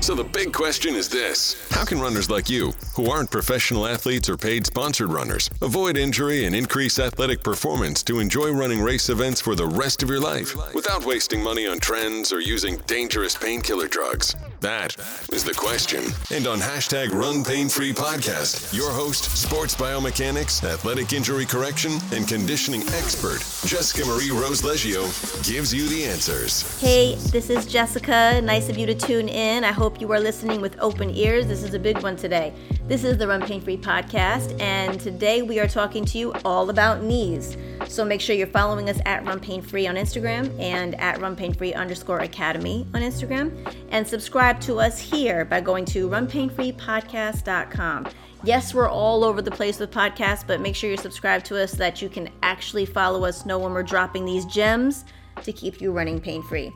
So the big question is this How can runners like you, who aren't professional athletes or paid sponsored runners, avoid injury and increase athletic performance to enjoy running race events for the rest of your life without wasting money on trends or using dangerous painkiller drugs? That is the question. And on hashtag Run Pain Free Podcast, your host, sports biomechanics, athletic injury correction, and conditioning expert, Jessica Marie Rose Leggio, gives you the answers. Hey, this is Jessica. Nice of you to tune in. I hope you are listening with open ears. This is a big one today. This is the Run Pain Free Podcast, and today we are talking to you all about knees. So make sure you're following us at Run Pain Free on Instagram and at Run Pain Free underscore Academy on Instagram, and subscribe to us here by going to runpainfreepodcast.com. Yes, we're all over the place with podcasts, but make sure you're subscribed to us so that you can actually follow us, know when we're dropping these gems to keep you running pain free.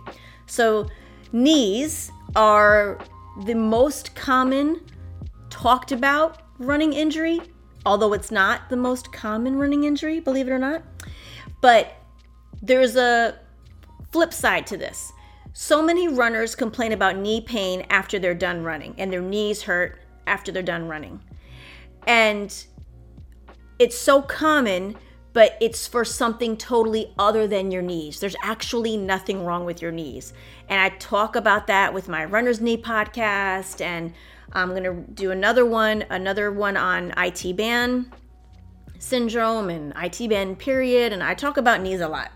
So, knees are the most common talked about running injury, although it's not the most common running injury, believe it or not. But there's a flip side to this. So many runners complain about knee pain after they're done running, and their knees hurt after they're done running. And it's so common, but it's for something totally other than your knees. There's actually nothing wrong with your knees. And I talk about that with my runner's knee podcast, and I'm to do another one, another one on IT band syndrome and IT band period. And I talk about knees a lot.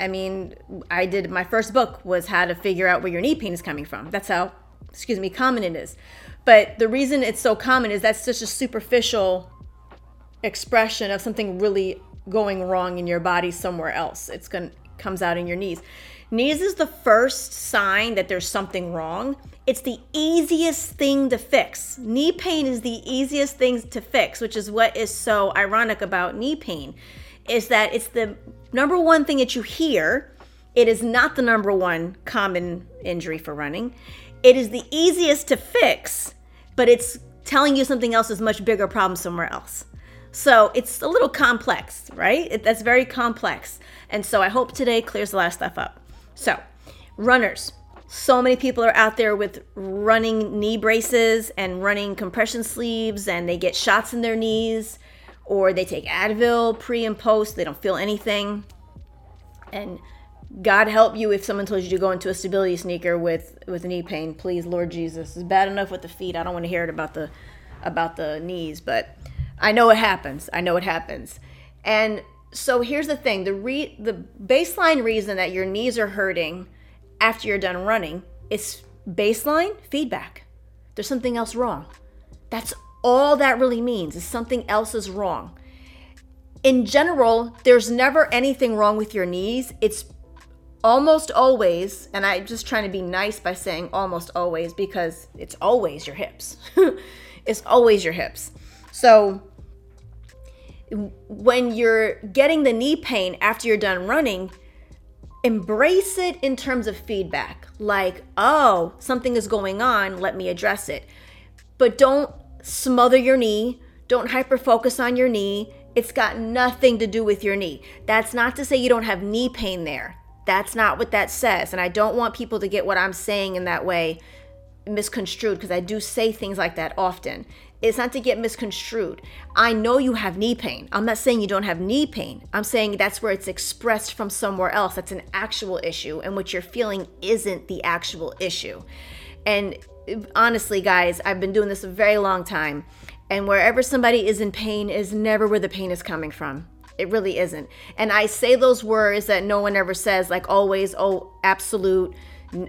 I mean, I did my first book was how to figure out where your knee pain is coming from. That's how, excuse me, common it is. But the reason it's so common is that's such a superficial expression of something really going wrong in your body somewhere else. It's going to comes out in your knees. Knees is the first sign that there's something wrong. It's the easiest thing to fix. Knee pain is the easiest thing to fix, which is what is so ironic about knee pain is that it's the number one thing that you hear. It is not the number one common injury for running. It is the easiest to fix, but it's telling you something else is much bigger problem somewhere else. So it's a little complex, right? It, that's very complex. And so I hope today clears a lot of stuff up. So, runners. So many people are out there with running knee braces and running compression sleeves, and they get shots in their knees, or they take Advil pre and post. They don't feel anything. And God help you if someone told you to go into a stability sneaker with with knee pain. Please, Lord Jesus, it's bad enough with the feet. I don't want to hear it about the about the knees, but I know it happens. I know it happens. And so here's the thing the re- the baseline reason that your knees are hurting after you're done running is baseline feedback there's something else wrong that's all that really means is something else is wrong in general there's never anything wrong with your knees it's almost always and i'm just trying to be nice by saying almost always because it's always your hips it's always your hips so when you're getting the knee pain after you're done running, embrace it in terms of feedback. Like, oh, something is going on, let me address it. But don't smother your knee, don't hyper focus on your knee. It's got nothing to do with your knee. That's not to say you don't have knee pain there. That's not what that says. And I don't want people to get what I'm saying in that way misconstrued because I do say things like that often. It's not to get misconstrued. I know you have knee pain. I'm not saying you don't have knee pain. I'm saying that's where it's expressed from somewhere else. That's an actual issue, and what you're feeling isn't the actual issue. And honestly, guys, I've been doing this a very long time, and wherever somebody is in pain is never where the pain is coming from. It really isn't. And I say those words that no one ever says, like always, oh, absolute,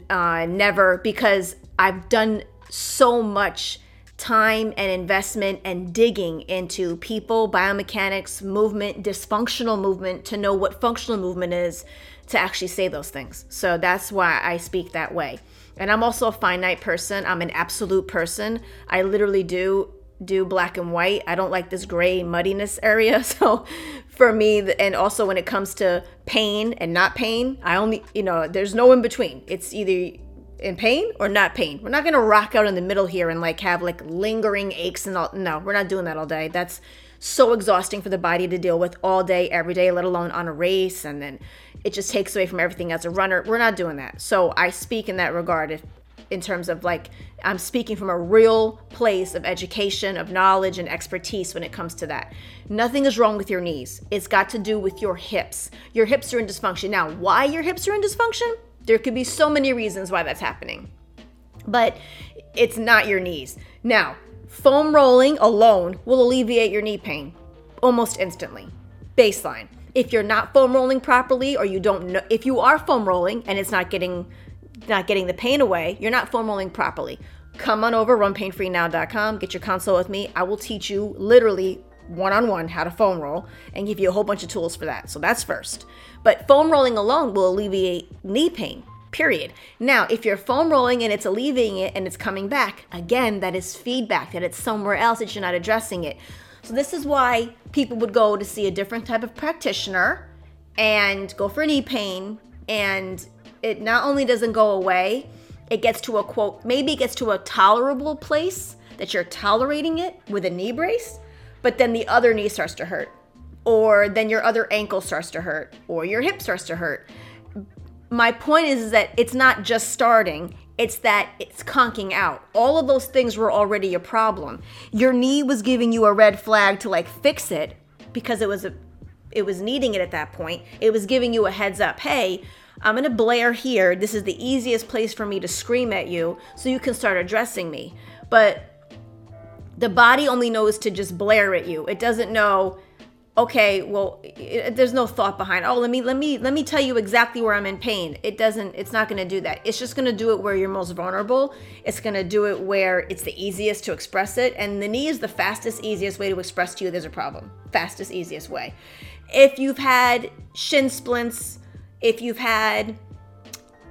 uh, never, because I've done so much time and investment and digging into people, biomechanics, movement, dysfunctional movement to know what functional movement is to actually say those things. So that's why I speak that way. And I'm also a finite person. I'm an absolute person. I literally do do black and white. I don't like this gray muddiness area. So for me and also when it comes to pain and not pain, I only, you know, there's no in between. It's either in pain or not pain. We're not gonna rock out in the middle here and like have like lingering aches and all. No, we're not doing that all day. That's so exhausting for the body to deal with all day, every day, let alone on a race. And then it just takes away from everything as a runner. We're not doing that. So I speak in that regard. If in terms of like I'm speaking from a real place of education, of knowledge, and expertise when it comes to that. Nothing is wrong with your knees. It's got to do with your hips. Your hips are in dysfunction. Now, why your hips are in dysfunction? There could be so many reasons why that's happening, but it's not your knees. Now, foam rolling alone will alleviate your knee pain almost instantly. Baseline. If you're not foam rolling properly or you don't know if you are foam rolling and it's not getting not getting the pain away, you're not foam rolling properly. Come on over runpainfreenow.com, get your consult with me. I will teach you literally one on one how to foam roll and give you a whole bunch of tools for that. So that's first. But foam rolling alone will alleviate knee pain, period. Now, if you're foam rolling and it's alleviating it and it's coming back, again, that is feedback that it's somewhere else that you're not addressing it. So this is why people would go to see a different type of practitioner and go for knee pain and it not only doesn't go away, it gets to a quote, maybe it gets to a tolerable place that you're tolerating it with a knee brace, but then the other knee starts to hurt, or then your other ankle starts to hurt, or your hip starts to hurt. My point is, is that it's not just starting, it's that it's conking out. All of those things were already a problem. Your knee was giving you a red flag to like fix it because it was a it was needing it at that point. It was giving you a heads up. Hey, I'm going to blare here. This is the easiest place for me to scream at you so you can start addressing me. But the body only knows to just blare at you. It doesn't know okay, well it, there's no thought behind. Oh, let me let me let me tell you exactly where I'm in pain. It doesn't it's not going to do that. It's just going to do it where you're most vulnerable. It's going to do it where it's the easiest to express it and the knee is the fastest easiest way to express to you there's a problem. Fastest easiest way. If you've had shin splints if you've had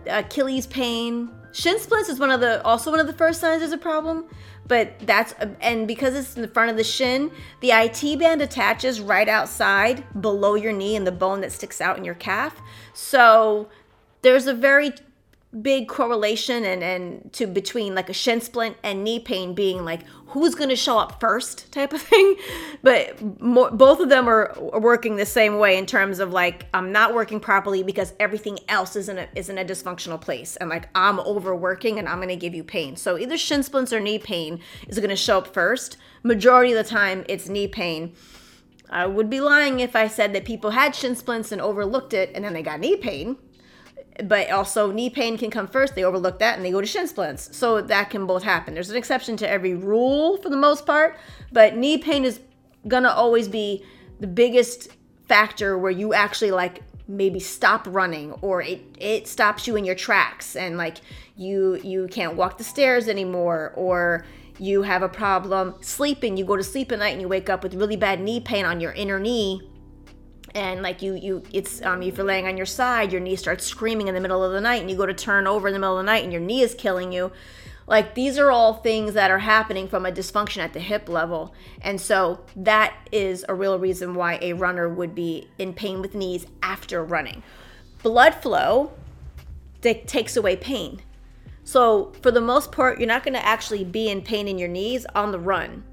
Achilles pain, shin splints is one of the also one of the first signs there's a problem. But that's and because it's in the front of the shin, the IT band attaches right outside below your knee and the bone that sticks out in your calf. So there's a very big correlation and and to between like a shin splint and knee pain being like who's going to show up first type of thing. But more, both of them are working the same way in terms of like i'm not working properly because everything else is in a is in a dysfunctional place and like i'm overworking and i'm going to give you pain. So either shin splints or knee pain is going to show up first. Majority of the time it's knee pain. I would be lying if i said that people had shin splints and overlooked it and then they got knee pain but also knee pain can come first. They overlook that and they go to shin splints. So that can both happen. There's an exception to every rule for the most part, but knee pain is gonna always be the biggest factor where you actually like maybe stop running or it it stops you in your tracks and like you you can't walk the stairs anymore or you have a problem sleeping you go to sleep at night and you wake up with really bad knee pain on your inner knee and like you you it's um if you're laying on your side your knee starts screaming in the middle of the night and you go to turn over in the middle of the night and your knee is killing you. Like these are all things that are happening from a dysfunction at the hip level. And so that is a real reason why a runner would be in pain with knees after running. Blood flow that takes away pain. So for the most part you're not going to actually be in pain in your knees on the run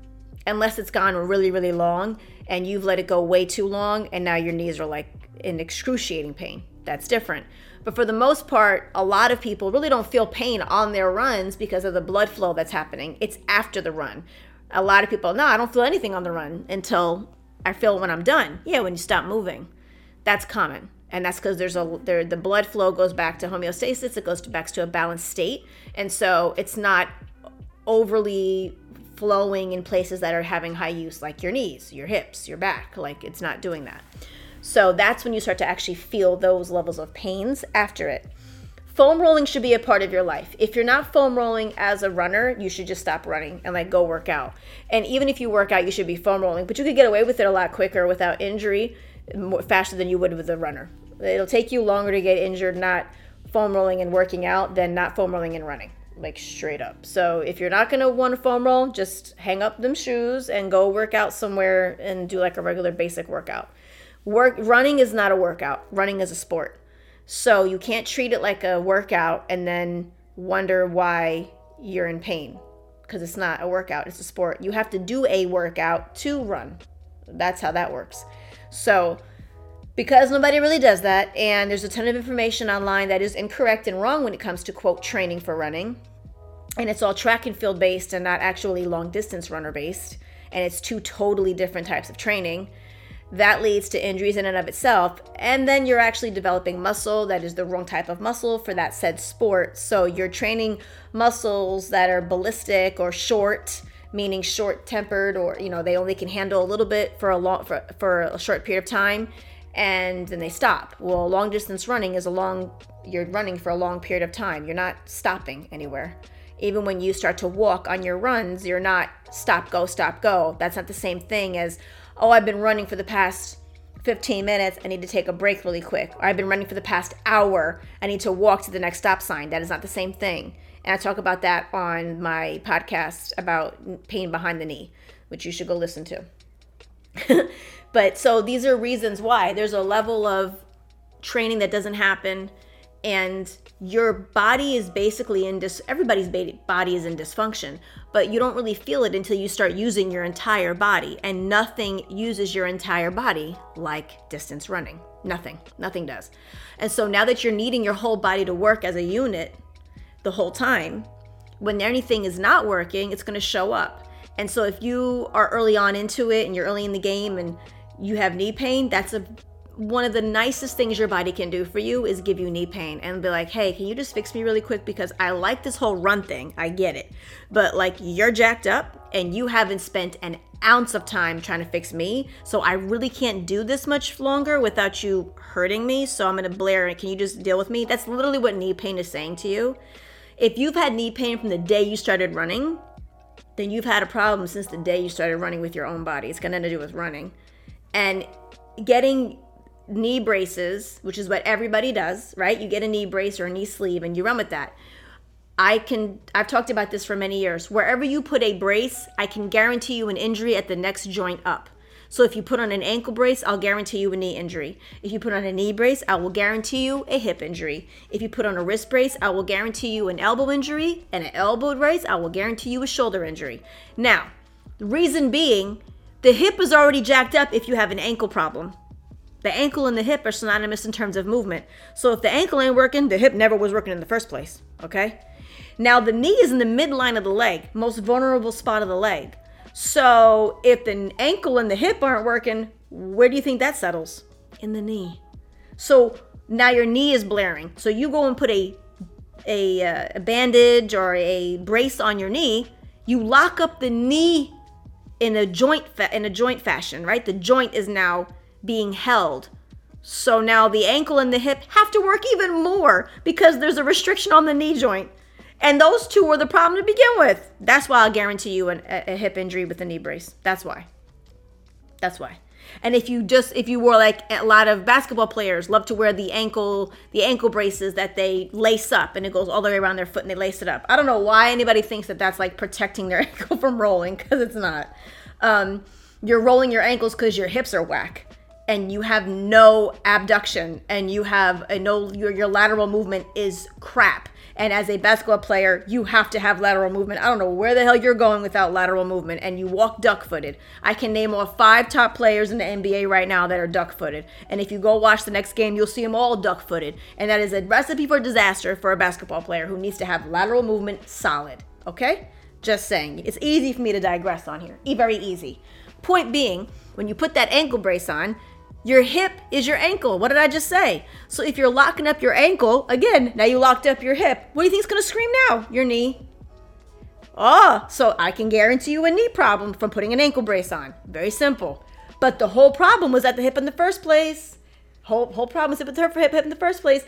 unless it's gone really really long and you've let it go way too long and now your knees are like in excruciating pain. That's different. But for the most part, a lot of people really don't feel pain on their runs because of the blood flow that's happening. It's after the run. A lot of people, no, I don't feel anything on the run until I feel when I'm done. Yeah, when you stop moving. That's common. And that's because there's a there the blood flow goes back to homeostasis, it goes back to a balanced state. And so it's not overly flowing in places that are having high use, like your knees, your hips, your back. Like it's not doing that. So that's when you start to actually feel those levels of pains after it. Foam rolling should be a part of your life. If you're not foam rolling as a runner, you should just stop running and like go work out. And even if you work out, you should be foam rolling, but you could get away with it a lot quicker without injury, faster than you would with a runner. It'll take you longer to get injured not foam rolling and working out than not foam rolling and running like straight up. So if you're not gonna want to foam roll, just hang up them shoes and go work out somewhere and do like a regular basic workout. Work running is not a workout. Running is a sport. So you can't treat it like a workout and then wonder why you're in pain because it's not a workout, it's a sport. You have to do a workout to run. That's how that works. So because nobody really does that, and there's a ton of information online that is incorrect and wrong when it comes to quote training for running. And it's all track and field based and not actually long distance runner based, and it's two totally different types of training, that leads to injuries in and of itself. And then you're actually developing muscle that is the wrong type of muscle for that said sport. So you're training muscles that are ballistic or short, meaning short tempered, or you know, they only can handle a little bit for a long for, for a short period of time and then they stop. Well, long distance running is a long you're running for a long period of time. You're not stopping anywhere. Even when you start to walk on your runs, you're not stop, go, stop, go. That's not the same thing as, oh, I've been running for the past 15 minutes. I need to take a break really quick. Or I've been running for the past hour. I need to walk to the next stop sign. That is not the same thing. And I talk about that on my podcast about pain behind the knee, which you should go listen to. but so these are reasons why there's a level of training that doesn't happen and your body is basically in dis everybody's body is in dysfunction but you don't really feel it until you start using your entire body and nothing uses your entire body like distance running. Nothing. Nothing does. And so now that you're needing your whole body to work as a unit the whole time when anything is not working it's going to show up. And so if you are early on into it and you're early in the game and you have knee pain that's a one of the nicest things your body can do for you is give you knee pain and be like, hey, can you just fix me really quick? Because I like this whole run thing. I get it. But like, you're jacked up and you haven't spent an ounce of time trying to fix me. So I really can't do this much longer without you hurting me. So I'm going to blare and can you just deal with me? That's literally what knee pain is saying to you. If you've had knee pain from the day you started running, then you've had a problem since the day you started running with your own body. It's got nothing to do with running. And getting knee braces, which is what everybody does, right? You get a knee brace or a knee sleeve and you run with that. I can I've talked about this for many years. Wherever you put a brace, I can guarantee you an injury at the next joint up. So if you put on an ankle brace, I'll guarantee you a knee injury. If you put on a knee brace, I will guarantee you a hip injury. If you put on a wrist brace, I will guarantee you an elbow injury, and an elbow brace, I will guarantee you a shoulder injury. Now, the reason being, the hip is already jacked up if you have an ankle problem. The ankle and the hip are synonymous in terms of movement. So if the ankle ain't working, the hip never was working in the first place. Okay? Now the knee is in the midline of the leg, most vulnerable spot of the leg. So if the ankle and the hip aren't working, where do you think that settles? In the knee. So now your knee is blaring. So you go and put a a, uh, a bandage or a brace on your knee. You lock up the knee in a joint fa- in a joint fashion, right? The joint is now being held. So now the ankle and the hip have to work even more because there's a restriction on the knee joint. And those two were the problem to begin with. That's why I'll guarantee you an, a, a hip injury with a knee brace. That's why. That's why. And if you just if you wore like a lot of basketball players love to wear the ankle the ankle braces that they lace up and it goes all the way around their foot and they lace it up. I don't know why anybody thinks that that's like protecting their ankle from rolling because it's not. Um, you're rolling your ankles because your hips are whack and you have no abduction and you have a no your, your lateral movement is crap. And as a basketball player you have to have lateral movement. I don't know where the hell you're going without lateral movement and you walk duck footed i can name off five top players in the nba right now that are duck footed and if you go watch the next game you'll see them all duck footed and that is a recipe for disaster for a basketball player who needs to have lateral movement solid okay? Just saying. It's easy for me to digress on here. Very easy. Point being when you put that ankle brace on your hip is your ankle. What did I just say? So if you're locking up your ankle, again, now you locked up your hip. What do you think is going to scream now? Your knee. Oh, so I can guarantee you a knee problem from putting an ankle brace on. Very simple. But the whole problem was at the hip in the first place. Whole whole problem was at the hip, hip, in the first place.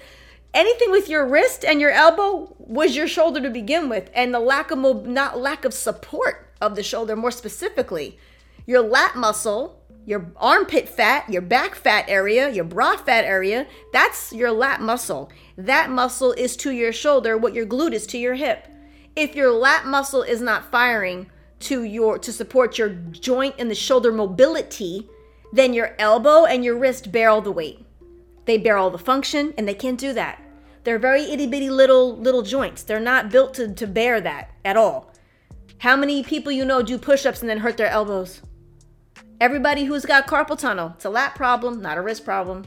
Anything with your wrist and your elbow was your shoulder to begin with, and the lack of not lack of support of the shoulder, more specifically, your lat muscle your armpit fat, your back fat area, your bra fat area, that's your lat muscle. That muscle is to your shoulder what your glute is to your hip. If your lat muscle is not firing to your to support your joint and the shoulder mobility, then your elbow and your wrist bear all the weight. They bear all the function and they can't do that. They're very itty bitty little little joints. They're not built to, to bear that at all. How many people you know do push-ups and then hurt their elbows? Everybody who's got carpal tunnel, it's a lat problem, not a wrist problem.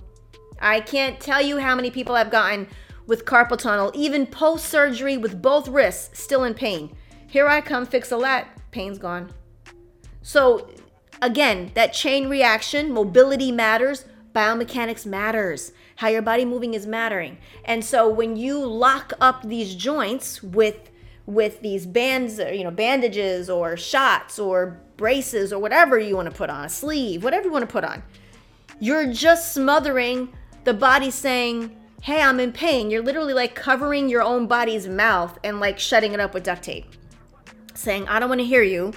I can't tell you how many people I've gotten with carpal tunnel, even post surgery with both wrists still in pain. Here I come, fix a lat, pain's gone. So, again, that chain reaction, mobility matters, biomechanics matters. How your body moving is mattering. And so when you lock up these joints with with these bands, you know, bandages or shots or braces or whatever you want to put on, a sleeve, whatever you want to put on, you're just smothering the body saying, Hey, I'm in pain. You're literally like covering your own body's mouth and like shutting it up with duct tape, saying, I don't want to hear you.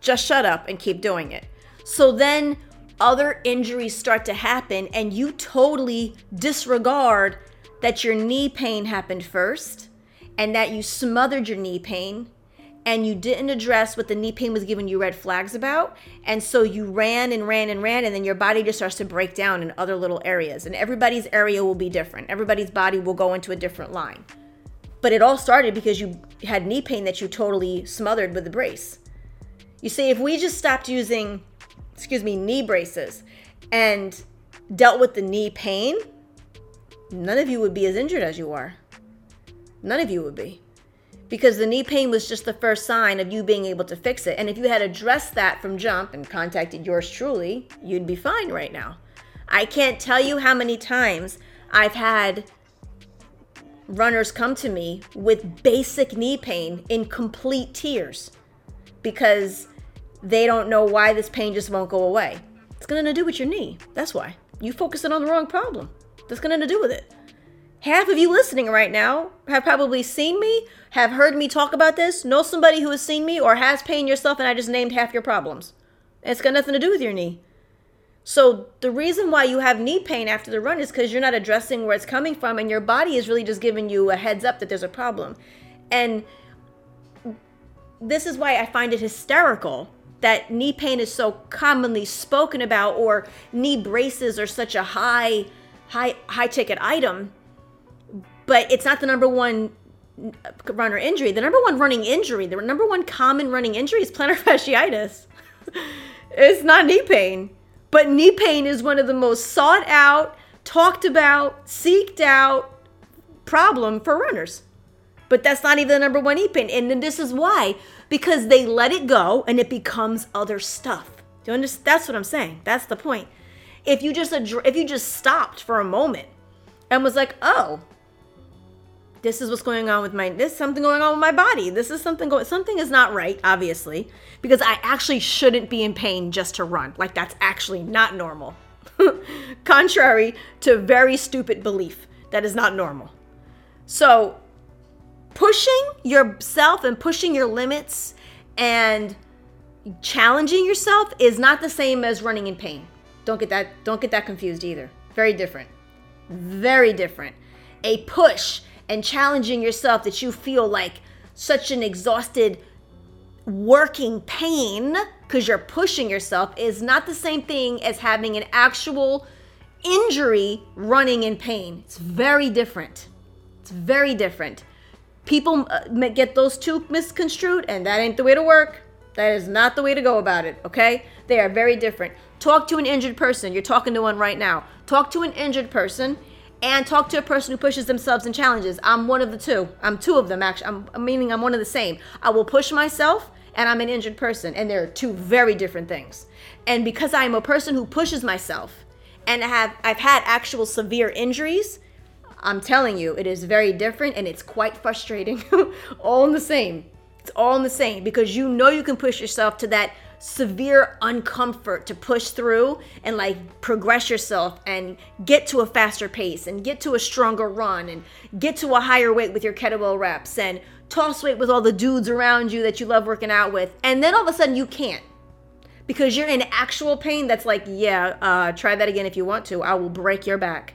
Just shut up and keep doing it. So then other injuries start to happen and you totally disregard that your knee pain happened first and that you smothered your knee pain and you didn't address what the knee pain was giving you red flags about. And so you ran and ran and ran, and then your body just starts to break down in other little areas. And everybody's area will be different, everybody's body will go into a different line. But it all started because you had knee pain that you totally smothered with the brace. You see, if we just stopped using, excuse me, knee braces and dealt with the knee pain, none of you would be as injured as you are. None of you would be. Because the knee pain was just the first sign of you being able to fix it. And if you had addressed that from jump and contacted yours truly, you'd be fine right now. I can't tell you how many times I've had runners come to me with basic knee pain in complete tears because they don't know why this pain just won't go away. It's going to do with your knee. That's why. You focusing on the wrong problem. That's going to do with it half of you listening right now have probably seen me, have heard me talk about this, know somebody who has seen me or has pain yourself, and I just named half your problems. It's got nothing to do with your knee. So the reason why you have knee pain after the run is because you're not addressing where it's coming from, and your body is really just giving you a heads up that there's a problem. And this is why I find it hysterical that knee pain is so commonly spoken about, or knee braces are such a high, high, high ticket item but it's not the number one runner injury. The number one running injury, the number one common running injury is plantar fasciitis. it's not knee pain, but knee pain is one of the most sought out, talked about, seeked out problem for runners. But that's not even the number one knee pain. And this is why because they let it go and it becomes other stuff. Do you understand? That's what I'm saying. That's the point. If you just if you just stopped for a moment and was like, "Oh, this is what's going on with my this something going on with my body. This is something going something is not right obviously because i actually shouldn't be in pain just to run. Like that's actually not normal. Contrary to very stupid belief that is not normal. So pushing yourself and pushing your limits and challenging yourself is not the same as running in pain. Don't get that don't get that confused either. Very different. Very different. A push and challenging yourself that you feel like such an exhausted working pain because you're pushing yourself is not the same thing as having an actual injury running in pain. It's very different. It's very different. People uh, get those two misconstrued, and that ain't the way to work. That is not the way to go about it, okay? They are very different. Talk to an injured person. You're talking to one right now. Talk to an injured person and talk to a person who pushes themselves and challenges. I'm one of the two. I'm two of them actually. I'm meaning I'm one of the same. I will push myself and I'm an injured person and they're two very different things. And because I am a person who pushes myself and have I've had actual severe injuries, I'm telling you it is very different and it's quite frustrating. all in the same. It's all in the same because you know you can push yourself to that severe uncomfort to push through and like progress yourself and get to a faster pace and get to a stronger run and get to a higher weight with your kettlebell reps and toss weight with all the dudes around you that you love working out with. And then all of a sudden you can't because you're in actual pain that's like, yeah, uh, try that again if you want to. I will break your back.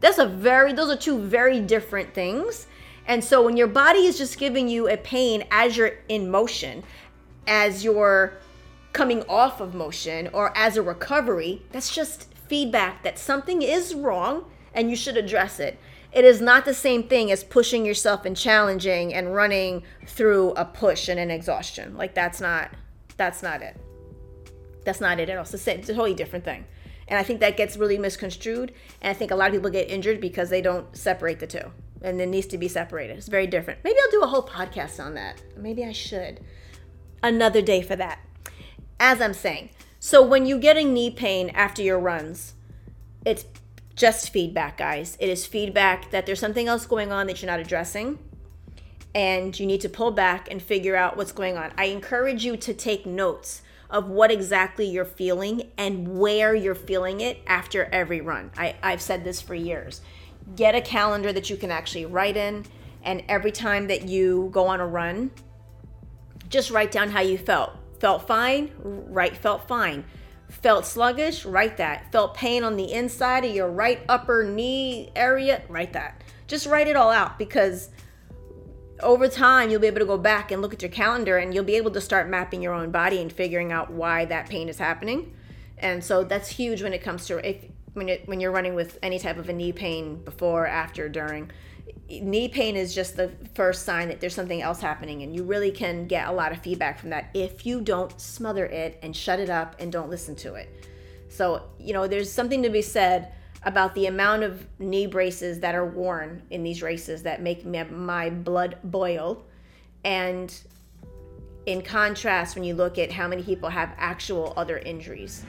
That's a very, those are two very different things. And so when your body is just giving you a pain as you're in motion, as you're coming off of motion or as a recovery, that's just feedback that something is wrong and you should address it. It is not the same thing as pushing yourself and challenging and running through a push and an exhaustion. Like that's not that's not it. That's not it at all. It's it's a totally different thing. And I think that gets really misconstrued. And I think a lot of people get injured because they don't separate the two. and it needs to be separated. It's very different. Maybe I'll do a whole podcast on that. Maybe I should. Another day for that. As I'm saying, so when you're getting knee pain after your runs, it's just feedback, guys. It is feedback that there's something else going on that you're not addressing and you need to pull back and figure out what's going on. I encourage you to take notes of what exactly you're feeling and where you're feeling it after every run. I, I've said this for years. Get a calendar that you can actually write in, and every time that you go on a run, just write down how you felt. Felt fine, right, felt fine. Felt sluggish, write that. Felt pain on the inside of your right upper knee area, write that. Just write it all out because over time you'll be able to go back and look at your calendar and you'll be able to start mapping your own body and figuring out why that pain is happening and so that's huge when it comes to if when it when you're running with any type of a knee pain before after during knee pain is just the first sign that there's something else happening and you really can get a lot of feedback from that if you don't smother it and shut it up and don't listen to it so you know there's something to be said about the amount of knee braces that are worn in these races that make my blood boil. And in contrast, when you look at how many people have actual other injuries,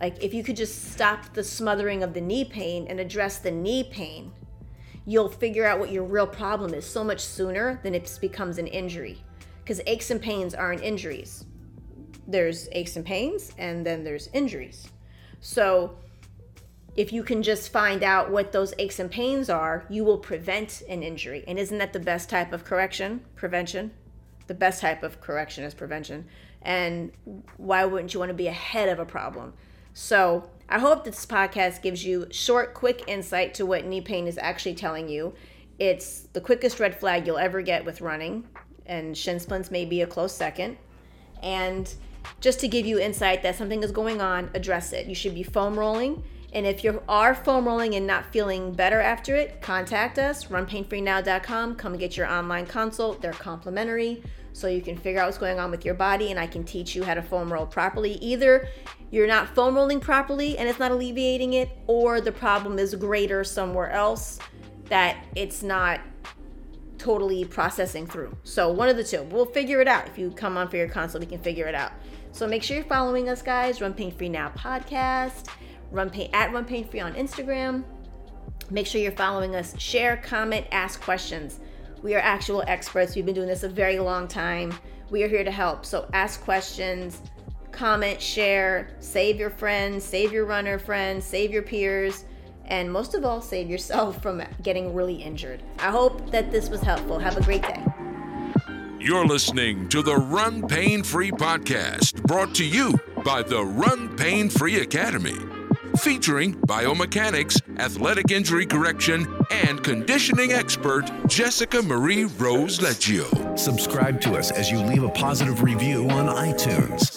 like if you could just stop the smothering of the knee pain and address the knee pain, you'll figure out what your real problem is so much sooner than it becomes an injury. Because aches and pains aren't injuries. There's aches and pains, and then there's injuries. So if you can just find out what those aches and pains are, you will prevent an injury. And isn't that the best type of correction? Prevention. The best type of correction is prevention. And why wouldn't you want to be ahead of a problem? So, I hope this podcast gives you short, quick insight to what knee pain is actually telling you. It's the quickest red flag you'll ever get with running, and shin splints may be a close second. And just to give you insight that something is going on, address it. You should be foam rolling and if you are foam rolling and not feeling better after it, contact us, runpainfreenow.com. Come get your online consult. They're complimentary so you can figure out what's going on with your body and I can teach you how to foam roll properly. Either you're not foam rolling properly and it's not alleviating it, or the problem is greater somewhere else that it's not totally processing through. So, one of the two. We'll figure it out. If you come on for your consult, we can figure it out. So, make sure you're following us, guys. Run Pain Free Now podcast. Run Pain at Run Pain Free on Instagram. Make sure you're following us. Share, comment, ask questions. We are actual experts. We've been doing this a very long time. We are here to help. So ask questions, comment, share, save your friends, save your runner friends, save your peers, and most of all, save yourself from getting really injured. I hope that this was helpful. Have a great day. You're listening to the Run Pain Free podcast, brought to you by the Run Pain Free Academy featuring biomechanics, athletic injury correction, and conditioning expert Jessica Marie Rose Leggio. Subscribe to us as you leave a positive review on iTunes.